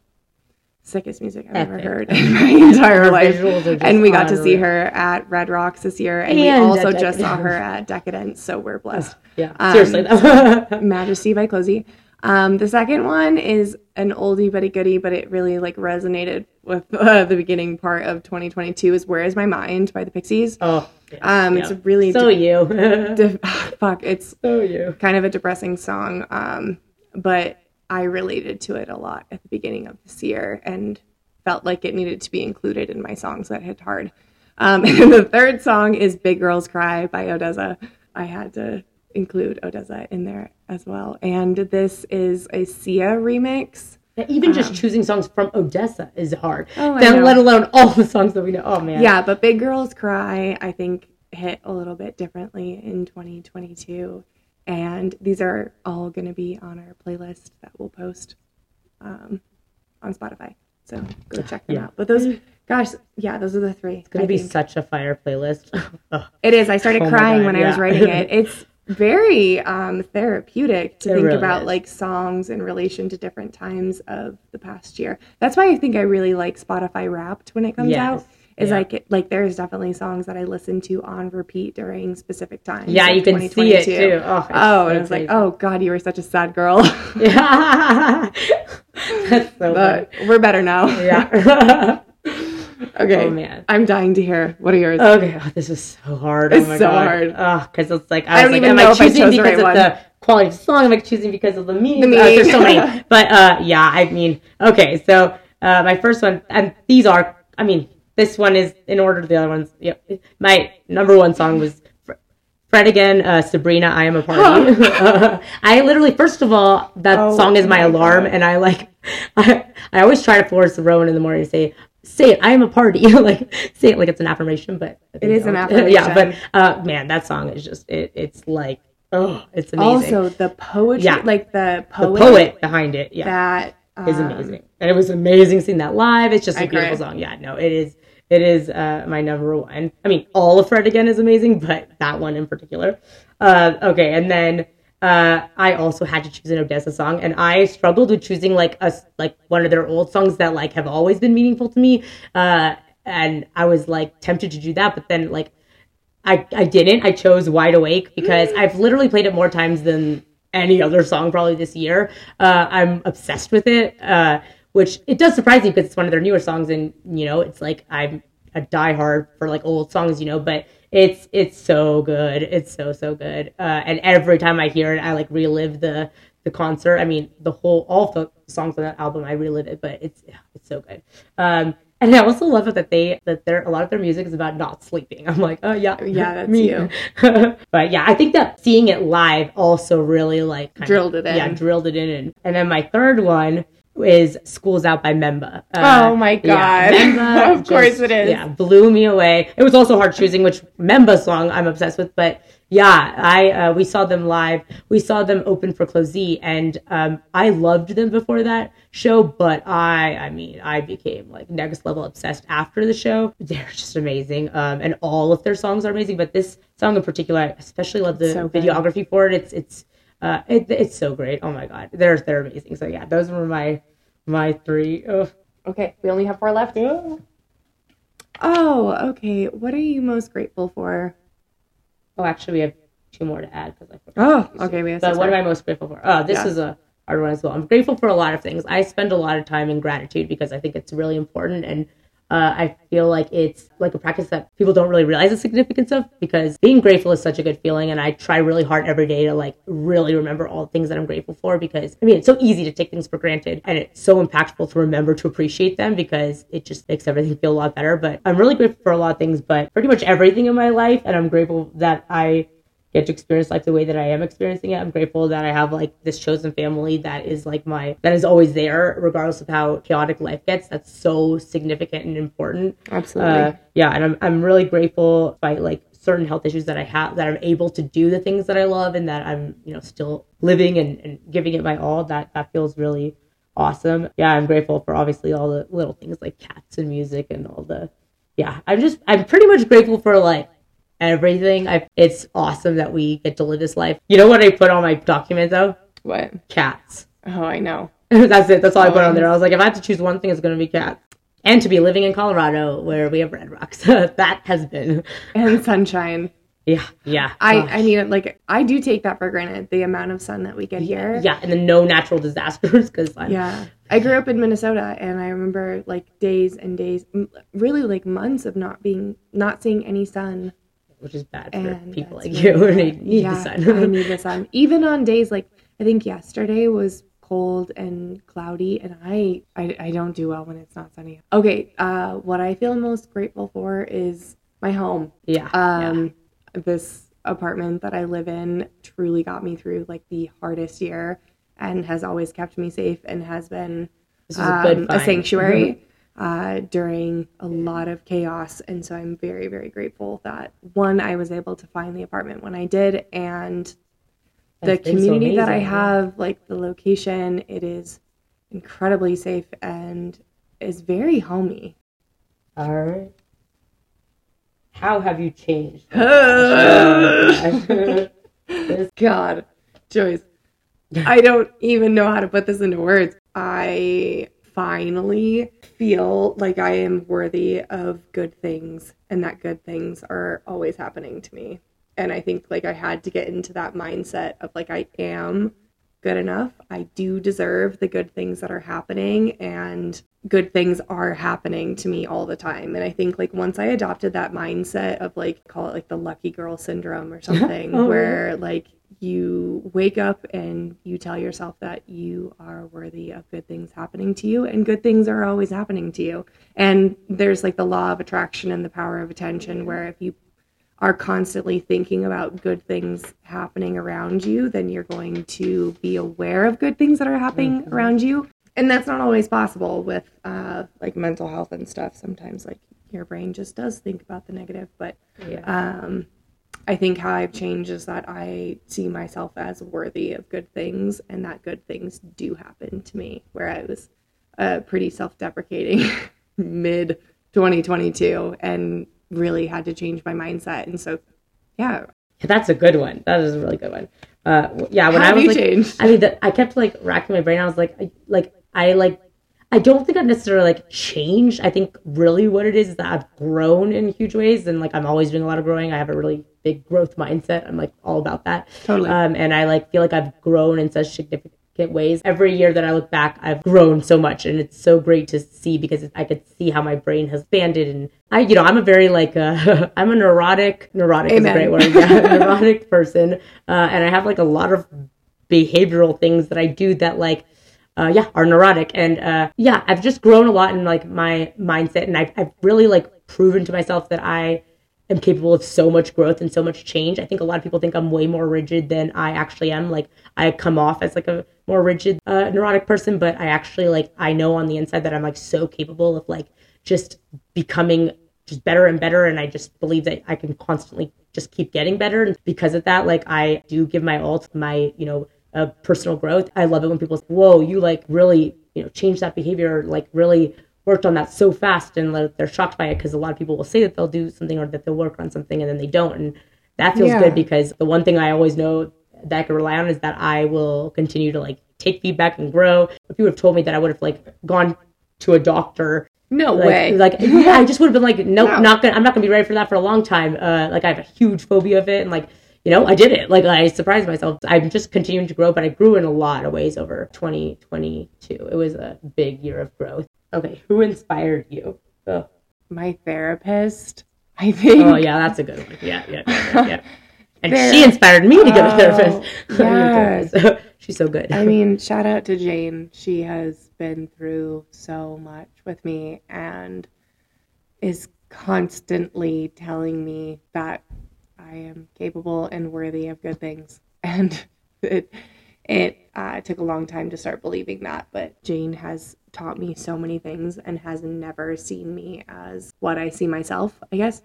sickest music I've ever heard in my <laughs> entire life. visuals are just And we got to see her at Red Rocks this year, and, we also just saw her at Decadence. So we're blessed. Yeah, Um, seriously. <laughs> Majesty by CloZee. Um, the second one is an oldie but a goodie, but it really like resonated with <laughs> uh, the beginning part of 2022. Is "Where Is My Mind" by the Pixies. oh, Um, yeah. it's really so you. <laughs> de- <laughs> fuck. It's so you. kind of a depressing song, um, but I related to it a lot at the beginning of this year and felt like it needed to be included in my songs that hit hard. Um, and the third song is "Big Girls Cry" by ODESZA. I had to include ODESZA in there as well, and this is a Sia remix. Yeah, Even just choosing songs from ODESZA is hard. Oh, then let alone all the songs that we know. Oh man. Yeah, but Big Girls Cry, I think, hit a little bit differently in 2022. And these are all going to be on our playlist that we'll post um, on Spotify. So go check them Yeah. out. But those, gosh, yeah, those are the three. It's gonna be think. such a fire playlist. <laughs> It is. I started Oh crying God, when I was writing it. <laughs> It's very um, therapeutic to It think really about is. like songs in relation to different times of the past year. That's why I think I really like Spotify Wrapped when it comes Yes. out. Is Yeah. like it, like there's definitely songs that I listen to on repeat during specific times. Yeah, you can see it 2022. too. Oh, it's Oh, so and I was like, oh god, you were such a sad girl. <laughs> Yeah. <laughs> That's so funny. but we're better now. Yeah. <laughs> okay. Oh, man. I'm dying to hear. What are yours? Okay, oh, this is so hard. It's oh my so God. hard. Oh, because it's like I, I was don't like, even am know I if I choosing chose the because right of the quality of the song? Am I choosing because of the meaning? The Uh, there's so many. <laughs> But uh, yeah, I mean, okay. So uh, my first one, and these are, I mean, this one is in order to the other ones. Yep. My number one song was. Fred again, uh, Sabrina, I am a party. Uh, <laughs> I literally, first of all, that Oh song is my, my alarm, God. and I like, <laughs> I, I always try to force the Rowan in the morning to say, say it, I am a party. <laughs> like, say it like it's an affirmation, but It is an affirmation. <laughs> yeah, but uh, man, that song is just it, it's like oh, it's amazing. Also, the poetry, Yeah. like the poet, the poet, behind it, yeah, that is um, amazing, and it was amazing seeing that live. It's just a I beautiful agree. song. Yeah, no, it is. It is uh, my number one. I mean, all of Fred again is amazing, but that one in particular. Uh, okay, and then uh, I also had to choose an ODESZA song, and I struggled with choosing like a like one of their old songs that like have always been meaningful to me. Uh, and I was like tempted to do that, but then like I, I didn't. I chose Wide Awake because I've literally played it more times than any other song probably this year. Uh, I'm obsessed with it, uh, which it does surprise me because it's one of their newer songs, and you know, it's like I'm a diehard for like old songs, you know, but it's it's so good. It's so so good, uh, and every time I hear it, I like relive the the concert. I mean, the whole all the songs on that album, I relive it, but it's it's so good. Um, and I also love it that they that their a lot of their music is about not sleeping. <laughs> I'm like, oh yeah, Yeah, that's me. you. <laughs> but yeah, I think that seeing it live also really like Drilled of, it in. Yeah, drilled it in. And, and then my third one is "School's Out" by Memba. Oh my yeah, God. Memba <laughs> Of course it is. Yeah, blew me away. It was also hard choosing which Memba song I'm obsessed with, but yeah, I uh, we saw them live. We saw them open for CloZee, and um, I loved them before that show. But I, I mean, I became like next level obsessed after the show. They're just amazing, um, and all of their songs are amazing. But this song in particular, I especially love the So videography for it. It's it's uh, it, it's so great. Oh my god, they're they're amazing. So yeah, those were my my three. Ugh. Okay, we only have four left. Oh, okay. What are you most grateful for? Oh, actually, we have two more to add because I forgot. Oh, okay. We have But what am. I most grateful for? Oh, this Yeah. is a hard one as well. I'm grateful for a lot of things. I spend a lot of time in gratitude because I think it's really important and uh, I feel like it's like a practice that people don't really realize the significance of because being grateful is such a good feeling. And I try really hard every day to like really remember all the things that I'm grateful for because I mean, it's so easy to take things for granted and it's so impactful to remember to appreciate them because it just makes everything feel a lot better. But I'm really grateful for a lot of things, but pretty much everything in my life. And I'm grateful that I get to experience life the way that I am experiencing it. I'm grateful that I have like this chosen family that is like my that is always there, regardless of how chaotic life gets. That's so significant and important. Absolutely. Uh, yeah, and I'm I'm really grateful by like certain health issues that I have that I'm able to do the things that I love and that I'm you know still living and, and giving it my all. That that feels really awesome. Yeah, I'm grateful for obviously all the little things like cats and music and all the yeah. I'm just I'm pretty much grateful for like everything. I it's awesome that we get to live this life. You know what I put on my document though? What? Cats. Oh, I know. <laughs> That's it. That's all I put on um, there. I was like, if I had to choose one thing, it's going to be cats. And to be living in Colorado where we have red rocks. <laughs> that has been. And sunshine. Yeah. Yeah. I, Gosh. I mean, like, I do take that for granted, the amount of sun that we get here. Yeah. And then no natural disasters because. Yeah. I grew up in Minnesota and I remember like days and days, really like months of not being, not seeing any sun. Which is bad for And people like really you <laughs> who need, need yeah, the sun. I need the sun. Even on days like, I think yesterday was cold and cloudy and I, I, I don't do well when it's not sunny. Okay. Uh, what I feel most grateful for is my home. yeah. yeah. um this apartment that i live in truly got me through like the hardest year and has always kept me safe and has been This is a good um, a find. sanctuary uh, during a lot of chaos and so i'm very very grateful that one i was able to find the apartment when i did and the That's so community that i have like the location it is incredibly safe and is very homey All right. How have you changed? <laughs> God, Joyce, I don't even know how to put this into words. I finally feel like I am worthy of good things and that good things are always happening to me. And I think like I had to get into that mindset of like I am good enough. I do deserve the good things that are happening and good things are happening to me all the time. And I think like once I adopted that mindset of like call it like the lucky girl syndrome or <laughs> something Oh, where like you wake up and you tell yourself that you are worthy of good things happening to you and good things are always happening to you. And there's like the law of attraction and the power of attention where if you are constantly thinking about good things happening around you, then you're going to be aware of good things that are happening around you. And that's not always possible with uh, like mental health and stuff. Sometimes like your brain just does think about the negative. But um, I think how I've changed is that I see myself as worthy of good things and that good things do happen to me. Where I was uh, pretty self deprecating <laughs> mid 2022 and really had to change my mindset. And so, yeah, That's a good one. That is a really good one. Uh, yeah, when How I was like, changed? I mean, the, I kept like racking my brain. I was like, I, like I like, I don't think I've necessarily like changed. I think really what it is is that I've grown in huge ways, and like I'm always doing a lot of growing. I have a really big growth mindset. I'm like all about that. Totally. Um, and I like feel like I've grown in such significant ways. Every year that I look back, I've grown so much, and it's so great to see because I could see how my brain has expanded. And I, you know, I'm a very like, uh, <laughs> I'm a neurotic. Neurotic is a great word. Yeah, <laughs> neurotic person, uh, and I have like a lot of behavioral things that I do that like. Uh, yeah, are neurotic, and uh, yeah, I've just grown a lot in like my mindset, and I've, I've really like proven to myself that I am capable of so much growth and so much change. I think a lot of people think I'm way more rigid than I actually am. Like I come off as like a more rigid, uh, neurotic person, but I actually like I know on the inside that I'm like so capable of like just becoming just better and better. And I just believe that I can constantly just keep getting better. And because of that, like I do give my all to my you know uh, personal growth. I love it when people say, "Whoa, you like really you know changed that behavior, like really." worked on that so fast and like, they're shocked by it because a lot of people will say that they'll do something or that they'll work on something and then they don't and that feels Yeah. good because the one thing i always know that i can rely on is that i will continue to like take feedback and grow if you would have told me that i would have like gone to a doctor no like, way. like <laughs> yeah, I just would have been like, nope, No. not gonna. I'm not gonna be ready for that for a long time. Uh, like I have a huge phobia of it, and like you know, I did it. Like I surprised myself. I'm just continuing to grow, but I grew in a lot of ways over 2022. It was a big year of growth. Okay, who inspired you? Oh, my therapist, I think. oh yeah, that's a good one. Yeah, yeah. yeah, yeah. <laughs> And There- she inspired me to get a Oh, therapist. <laughs> yes. She's so good. I mean, <laughs> shout out to Jane. She has been through so much with me and is constantly telling me that I am capable and worthy of good things. <laughs> And it it uh, took a long time to start believing that, but Jane has taught me so many things and has never seen me as what I see myself, I guess.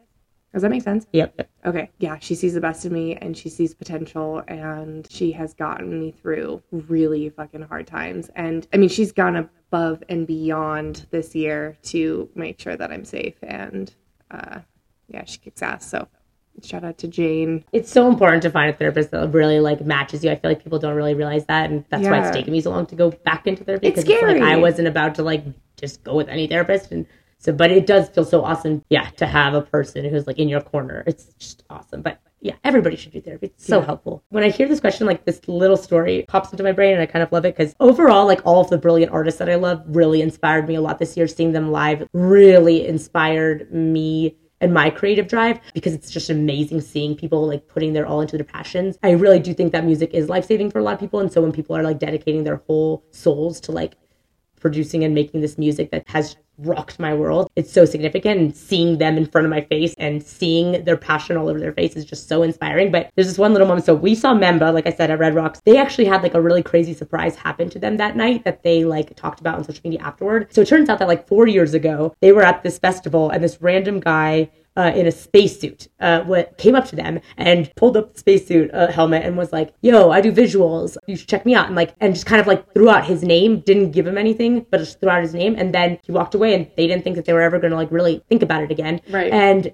Does that make sense? Yep. Okay. Yeah, she sees the best in me and she sees potential and she has gotten me through really fucking hard times. And I mean, she's gone above and beyond this year to make sure that I'm safe and uh yeah, she kicks ass. So shout out to Jane. It's so important to find a therapist that really like matches you. I feel like people don't really realize that, and that's why it's taken me so long to go back into therapy. It's because like scary. I wasn't about to like just go with any therapist, and so but it does feel so awesome, yeah, to have a person who's like in your corner. It's just awesome, but. Yeah, everybody should do therapy. It's so helpful. When I hear this question, like this little story pops into my brain, and I kind of love it because overall, like all of the brilliant artists that I love really inspired me a lot this year. Seeing them live really inspired me and my creative drive because it's just amazing seeing people like putting their all into their passions. I really do think that music is life saving for a lot of people. And so when people are like dedicating their whole souls to like producing and making this music that has rocked my world. It's so significant and seeing them in front of my face and seeing their passion all over their face is just so inspiring. But there's this one little moment. So we saw Memba, like I said, at Red Rocks. They actually had like a really crazy surprise happen to them that night that they like talked about on social media afterward. So it turns out that like four years ago, they were at this festival and this random guy uh, in a spacesuit uh, what came up to them and pulled up the spacesuit uh, helmet and was like, "Yo, I do visuals. You should check me out." And like, and just kind of like threw out his name. Didn't give him anything, but just threw out his name. And then he walked away, and they didn't think that they were ever going to like really think about it again. Right. And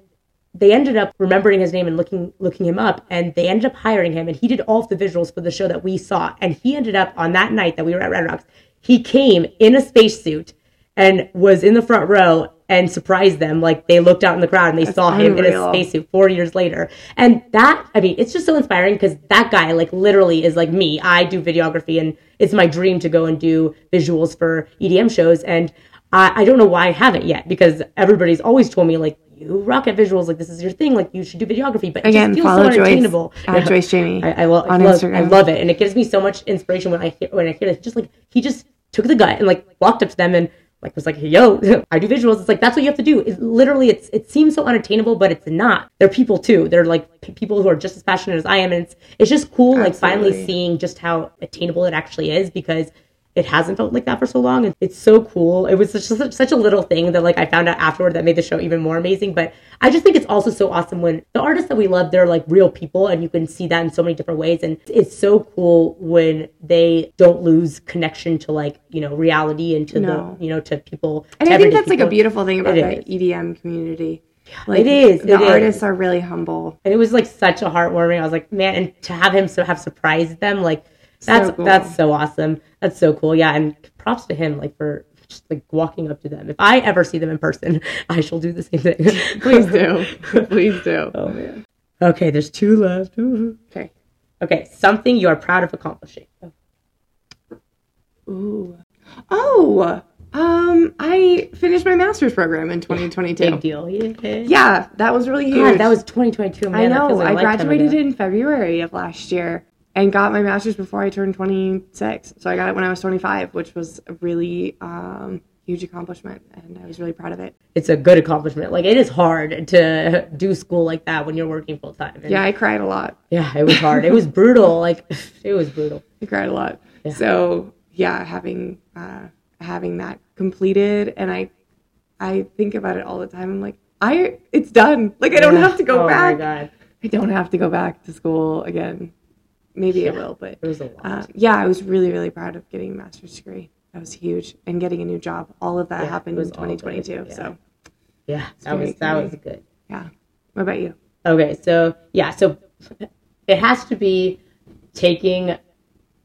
they ended up remembering his name and looking looking him up and they ended up hiring him and he did all of the visuals for the show that we saw and he ended up on that night that we were at Red Rocks he came in a spacesuit and was in the front row and surprised them. Like they looked out in the crowd and they saw him in a unreal. spacesuit 4 years later. And that I mean it's just so inspiring because that guy like literally is like me. I do videography and it's my dream to go and do visuals for EDM shows. And I, I don't know why I haven't yet because everybody's always told me like you rock at visuals. Like this is your thing. Like you should do videography. But it Again, just feels follow so Joyce at Joyce Jamie I, I, lo- on I love, Instagram. I love it. And it gives me so much inspiration when I hear when I hear this. Just like he just took the gut and like walked up to them and like was like yo <laughs> I do visuals. It's like that's what you have to do. It literally it's it seems so unattainable but it's not. They're people too. They're like p- people who are just as passionate as I am and it's it's just cool like finally seeing just how attainable it actually is because it hasn't felt like that for so long and it's so cool it was such, such a little thing that like i found out afterward that made the show even more amazing but i just think it's also so awesome when the artists that we love they're like real people and you can see that in so many different ways and it's so cool when they don't lose connection to like you know reality and to No. the you know to people And to I think that's like a beautiful thing about It the is. EDM community. Like, it is, The it is. artists are really humble. and it was like such a heartwarming. I was like, man, and to have him so have surprised them, like that's cool. that's so awesome. That's so cool. Yeah, and props to him, like for just like walking up to them. If I ever see them in person, <laughs> I shall do the same thing. <laughs> Please do. <laughs> Please do. oh man. Okay, there's two left. Ooh. Okay. Okay, something you are proud of accomplishing. Ooh. Oh, um, I finished my master's program in 2022. Big deal. Yeah. Yeah, that was really huge. God, that was 2022. Man, I know. feels like I graduated in February of last year and got my master's before I turned 26. So I got it when I was 25, which was a really um, huge accomplishment, and I was really proud of it. It's a good accomplishment. Like it is hard to do school like that when you're working full time. Yeah, I cried a lot. Yeah, it was hard. It was <laughs> brutal. Like <laughs> it was brutal. I cried a lot. So yeah, having uh, having that completed, and I I think about it all the time. I'm like, I it's done. Like I don't have to go back. oh back. my god, I don't have to go back to school again. Maybe I will, but it was a lot. uh, yeah, I was really really proud of getting a master's degree. That was huge, and getting a new job. All of that Yeah, happened in 2022. yeah. So yeah, that was that was good. yeah. What about you? Okay, so yeah, so it has to be taking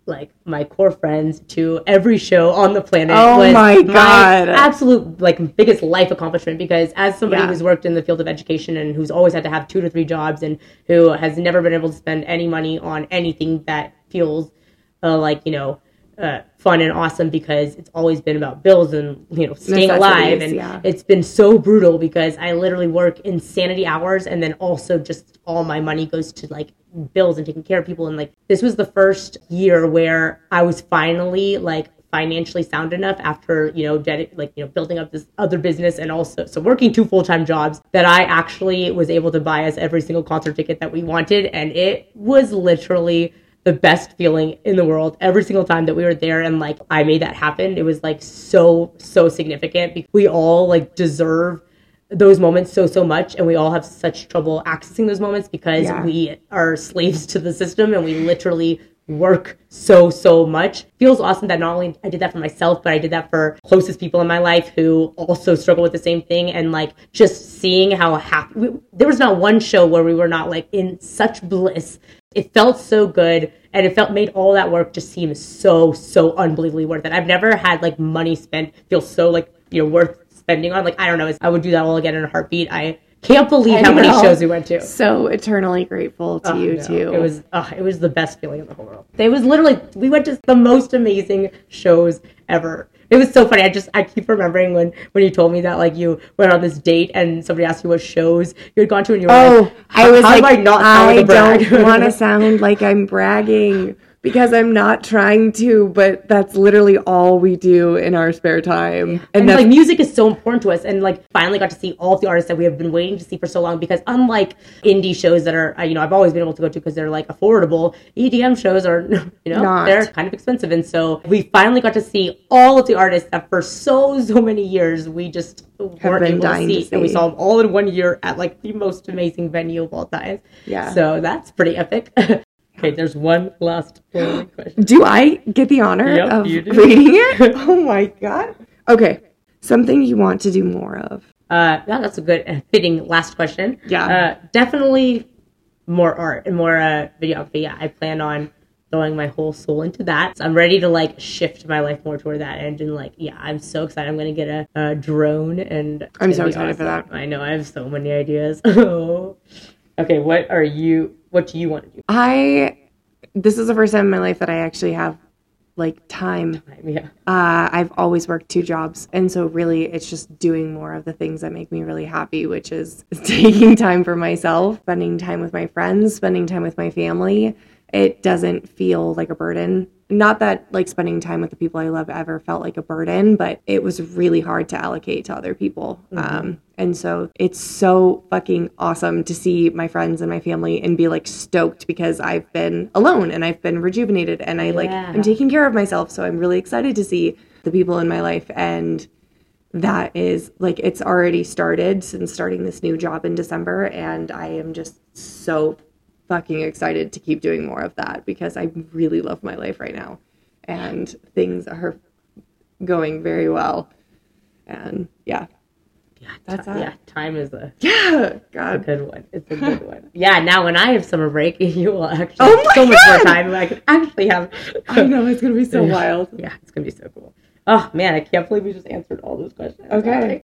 like my core friends to every show on the planet. Oh my God. absolute like biggest life accomplishment because as somebody Yeah. who's worked in the field of education and who's always had to have two to three jobs and who has never been able to spend any money on anything that feels uh, like you know uh, fun and awesome because it's always been about bills and you know staying alive. And yeah. it's been so brutal because I literally work insanity hours and then also just all my money goes to like bills and taking care of people. And like this was the first year where I was finally like financially sound enough after you know dedi- like you know building up this other business and also so working two full-time jobs that I actually was able to buy us every single concert ticket that we wanted. And it was literally the best feeling in the world every single time that we were there and like I made that happen. It was like so so significant. We all like deserve those moments so so much and we all have such trouble accessing those moments because Yeah. we are slaves to the system and we literally work so so much feels awesome that not only i did that for myself but i did that for closest people in my life who also struggle with the same thing and like just seeing how happy we, there was not one show where we were not like in such bliss it felt so good and it felt made all that work just seem so so unbelievably worth it i've never had like money spent feel so like you know worth spending on like i don't know i would do that all again in a heartbeat i can't believe how many shows we went to So eternally grateful to you no, too. It was uh, it was the best feeling in the whole world. It was literally we went to the most amazing shows ever. It was so funny. I just I keep remembering when when you told me that like you went on this date and somebody asked you what shows you had gone to and you were Oh, like, I was how like, I not I like a brag? don't want to <laughs> sound like I'm bragging because I'm not trying to, but that's literally all we do in our spare time. And, and like music is so important to us and like finally got to see all of the artists that we have been waiting to see for so long because unlike indie shows that are uh, you know i've always been able to go to because they're like affordable edm shows are <laughs> you know Not. they're kind of expensive and so we finally got to see all of the artists that for so so many years we just weren't able to dying to see and we saw them all in one year at like the most amazing venue of all time Yeah. so that's pretty epic <laughs> okay there's one last question do I get the honor Yep, of reading it? <laughs> oh my god. Okay. Something you want to do more of. Uh, yeah, that's a good uh, fitting last question. Yeah. Uh, definitely more art and more uh, videography. Yeah, I plan on throwing my whole soul into that. So I'm ready to like shift my life more toward that end and like yeah, I'm so excited. I'm gonna get a, a drone and I'm so excited for that. I know I have so many ideas. <laughs> okay, what are you? What do you want to do? I this is the first time in my life that I actually have like time. Yeah. Uh, I've always worked two jobs, and so really it's just doing more of the things that make me really happy, which is <laughs> taking time for myself, spending time with my friends, spending time with my family. It doesn't feel like a burden. Not that like spending time with the people I love ever felt like a burden, but it was really hard to allocate to other people. Um, and so it's so fucking awesome to see my friends and my family and be like stoked because I've been alone and I've been rejuvenated and I like I'm taking care of myself. So I'm really excited to see the people in my life and that is like it's already started since starting this new job in December and I am just so fucking excited to keep doing more of that because I really love my life right now and things are going very well. And yeah. Yeah, that's that. yeah, time is a Yeah. God. good one. It's a good one. Yeah, now when I have summer break, <laughs> you will actually Oh have so much more God! time. I can actually have. I know it's gonna be so <laughs> wild. Yeah, it's gonna be so cool. Oh man, I can't believe we just answered all those questions. Okay.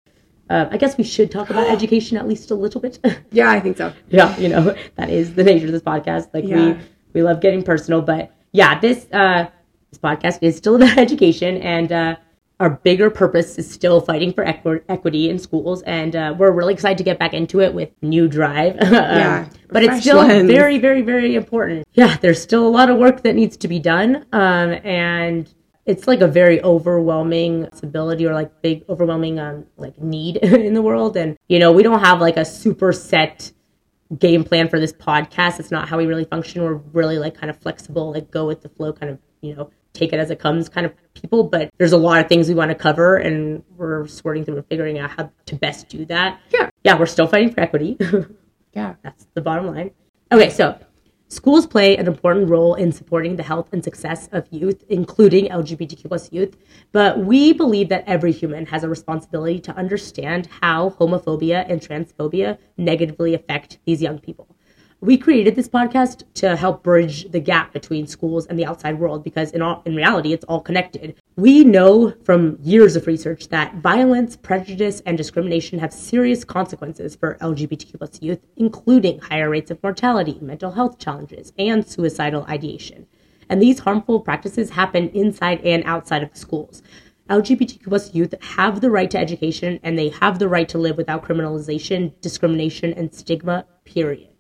Uh, I guess we should talk about <gasps> education at least a little bit. <laughs> Yeah, I think so. yeah, you know <laughs> that is the nature of this podcast. Like Yeah. we we love getting personal, but yeah, this uh, this podcast is still <laughs> about education, and uh, our bigger purpose is still fighting for equi- equity in schools, and uh, we're really excited to get back into it with new drive. Um, Yeah, but it's still lens. very, very, very important. Yeah, there's still a lot of work that needs to be done, um, and it's like a very overwhelming ability or like big overwhelming um like need <laughs> in the world and you know we don't have like a super set game plan for this podcast it's not how we really function we're really like kind of flexible like go with the flow kind of you know take it as it comes kind of people but there's a lot of things we want to cover and we're sorting through and figuring out how to best do that Yeah. yeah we're still fighting for equity <laughs> Yeah. That's the bottom line. Okay, so schools play an important role in supporting the health and success of youth, including LGBTQ plus youth. But we believe that every human has a responsibility to understand how homophobia and transphobia negatively affect these young people. We created this podcast to help bridge the gap between schools and the outside world because in all in reality it's all connected. We know from years of research that violence, prejudice, and discrimination have serious consequences for LGBTQ plus youth, including higher rates of mortality, mental health challenges, and suicidal ideation. And these harmful practices happen inside and outside of schools. LGBTQ plus youth have the right to education and they have the right to live without criminalization, discrimination, and stigma, period.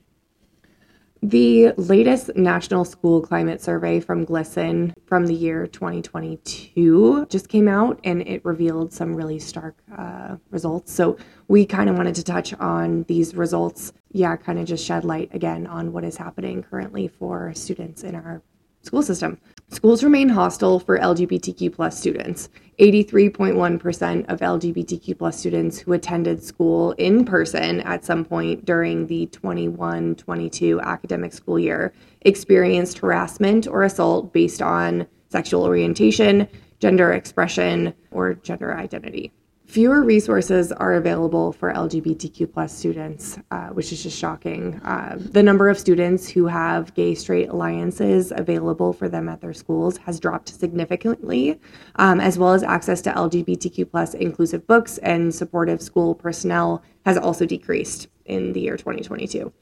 The latest National School Climate Survey from GLSEN from the year 2022 just came out and it revealed some really stark uh, results. So we kind of wanted to touch on these results. Yeah, kind of just shed light again on what is happening currently for students in our school system. Schools remain hostile for LGBTQ plus students. 83.1% of LGBTQ plus students who attended school in person at some point during the 21 22 academic school year experienced harassment or assault based on sexual orientation, gender expression, or gender identity. Fewer resources are available for LGBTQ plus students, uh, which is just shocking. Uh, the number of students who have gay straight alliances available for them at their schools has dropped significantly, um, as well as access to LGBTQ plus inclusive books and supportive school personnel has also decreased in the year 2022.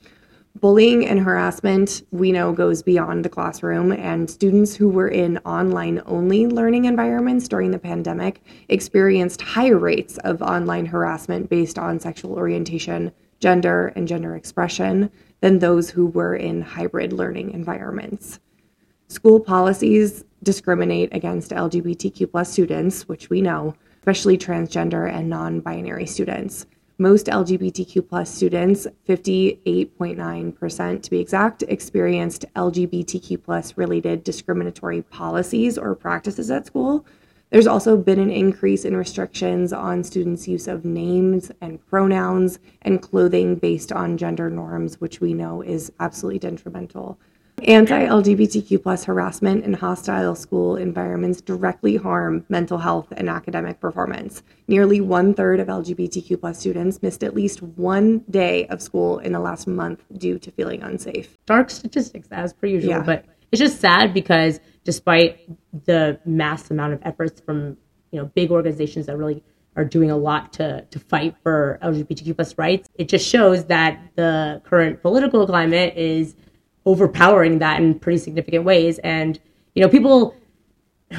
Bullying and harassment, we know, goes beyond the classroom, and students who were in online only learning environments during the pandemic experienced higher rates of online harassment based on sexual orientation, gender, and gender expression than those who were in hybrid learning environments. School policies discriminate against LGBTQ plus students, which we know, especially transgender and non binary students. Most LGBTQ plus students, 58.9% to be exact, experienced LGBTQ plus related discriminatory policies or practices at school. There's also been an increase in restrictions on students' use of names and pronouns and clothing based on gender norms, which we know is absolutely detrimental. Anti-LGBTQ plus harassment and hostile school environments directly harm mental health and academic performance. Nearly one third of LGBTQ plus students missed at least one day of school in the last month due to feeling unsafe. Dark statistics, as per usual, Yeah. but it's just sad because despite the mass amount of efforts from you know big organizations that really are doing a lot to to fight for LGBTQ plus rights, it just shows that the current political climate is overpowering that in pretty significant ways. And you know, people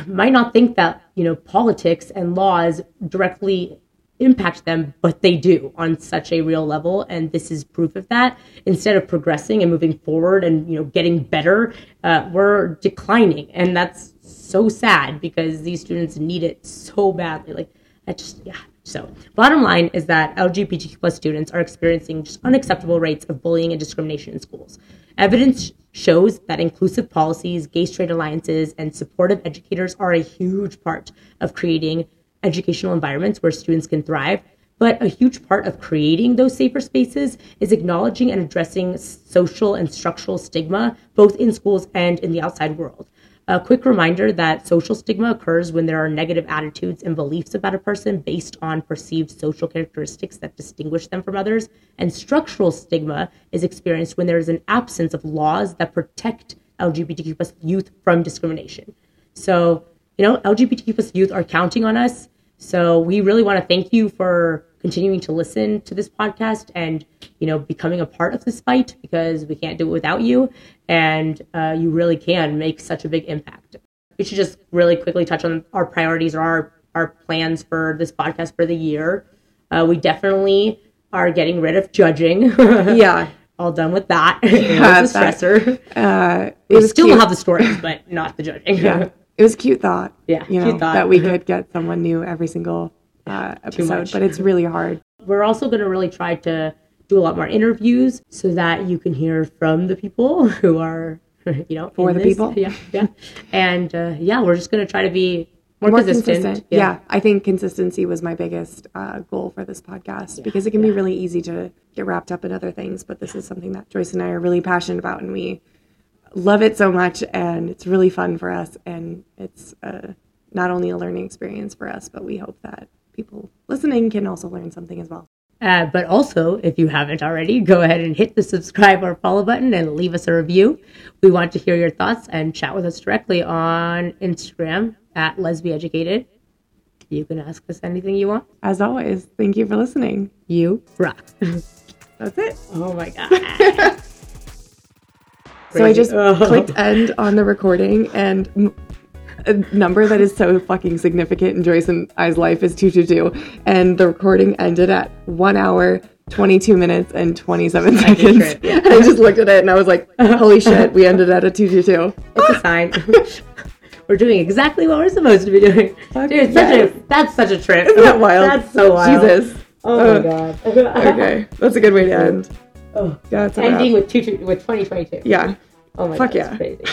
might not think that you know politics and laws directly impact them, but they do on such a real level, and this is proof of that. Instead of progressing and moving forward and you know getting better, uh, we're declining, and that's so sad because these students need it so badly. Like I just yeah. So, bottom line is that LGBTQ plus students are experiencing just unacceptable rates of bullying and discrimination in schools. Evidence shows that inclusive policies, gay straight alliances, and supportive educators are a huge part of creating educational environments where students can thrive. But a huge part of creating those safer spaces is acknowledging and addressing social and structural stigma, both in schools and in the outside world. A quick reminder that social stigma occurs when there are negative attitudes and beliefs about a person based on perceived social characteristics that distinguish them from others. And structural stigma is experienced when there is an absence of laws that protect LGBTQ plus youth from discrimination. So, you know, LGBTQ plus youth are counting on us. So we really want to thank you for continuing to listen to this podcast and, you know, becoming a part of this fight because we can't do it without you. And uh, you really can make such a big impact. We should just really quickly touch on our priorities or our, our plans for this podcast for the year. Uh, we definitely are getting rid of judging. <laughs> Yeah. All done with that. it <laughs> Yeah, was a that- stressor. Uh, it We was still cute. have the stories, but not the judging. yeah, <laughs> it was a cute thought. Yeah, you know thought. that we could get someone new every single uh, episode, but it's really hard. We're also going to really try to do a lot more interviews so that you can hear from the people <laughs> who are, you know, For the this. people. Yeah, yeah. And uh, yeah, we're just going to try to be more, More consistent. consistent. Yeah. I think consistency was my biggest uh, goal for this podcast because it can be really easy to get wrapped up in other things, but this is something that Joyce and I are really passionate about, and we love it so much, and it's really fun for us, and it's uh, not only a learning experience for us, but we hope that people listening can also learn something as well. Uh, but also, if you haven't already, go ahead and hit the subscribe or follow button and leave us a review. We want to hear your thoughts and chat with us directly on Instagram at lesbieducated. You can ask us anything you want. As always, thank you for listening. You rock. <laughs> That's it. oh my god. <laughs> So I just Oh. clicked end on the recording, and a number that is so fucking significant in Joyce and I's life is 222. And the recording ended at one hour, 22 minutes, and 27 seconds. trip, yeah. And I just looked at it and I was like, holy shit, we ended at a 222. It's a sign. <laughs> we're doing exactly what we're supposed to be doing. Dude, such yes. a, that's such a trip. Isn't that wild? That's so wild. Jesus. Oh Uh, my god. Okay, that's a good way to end. <laughs> Oh. Yeah. Ending with two, two with 2022. Yeah. Oh my Fuck god. yeah. That's crazy.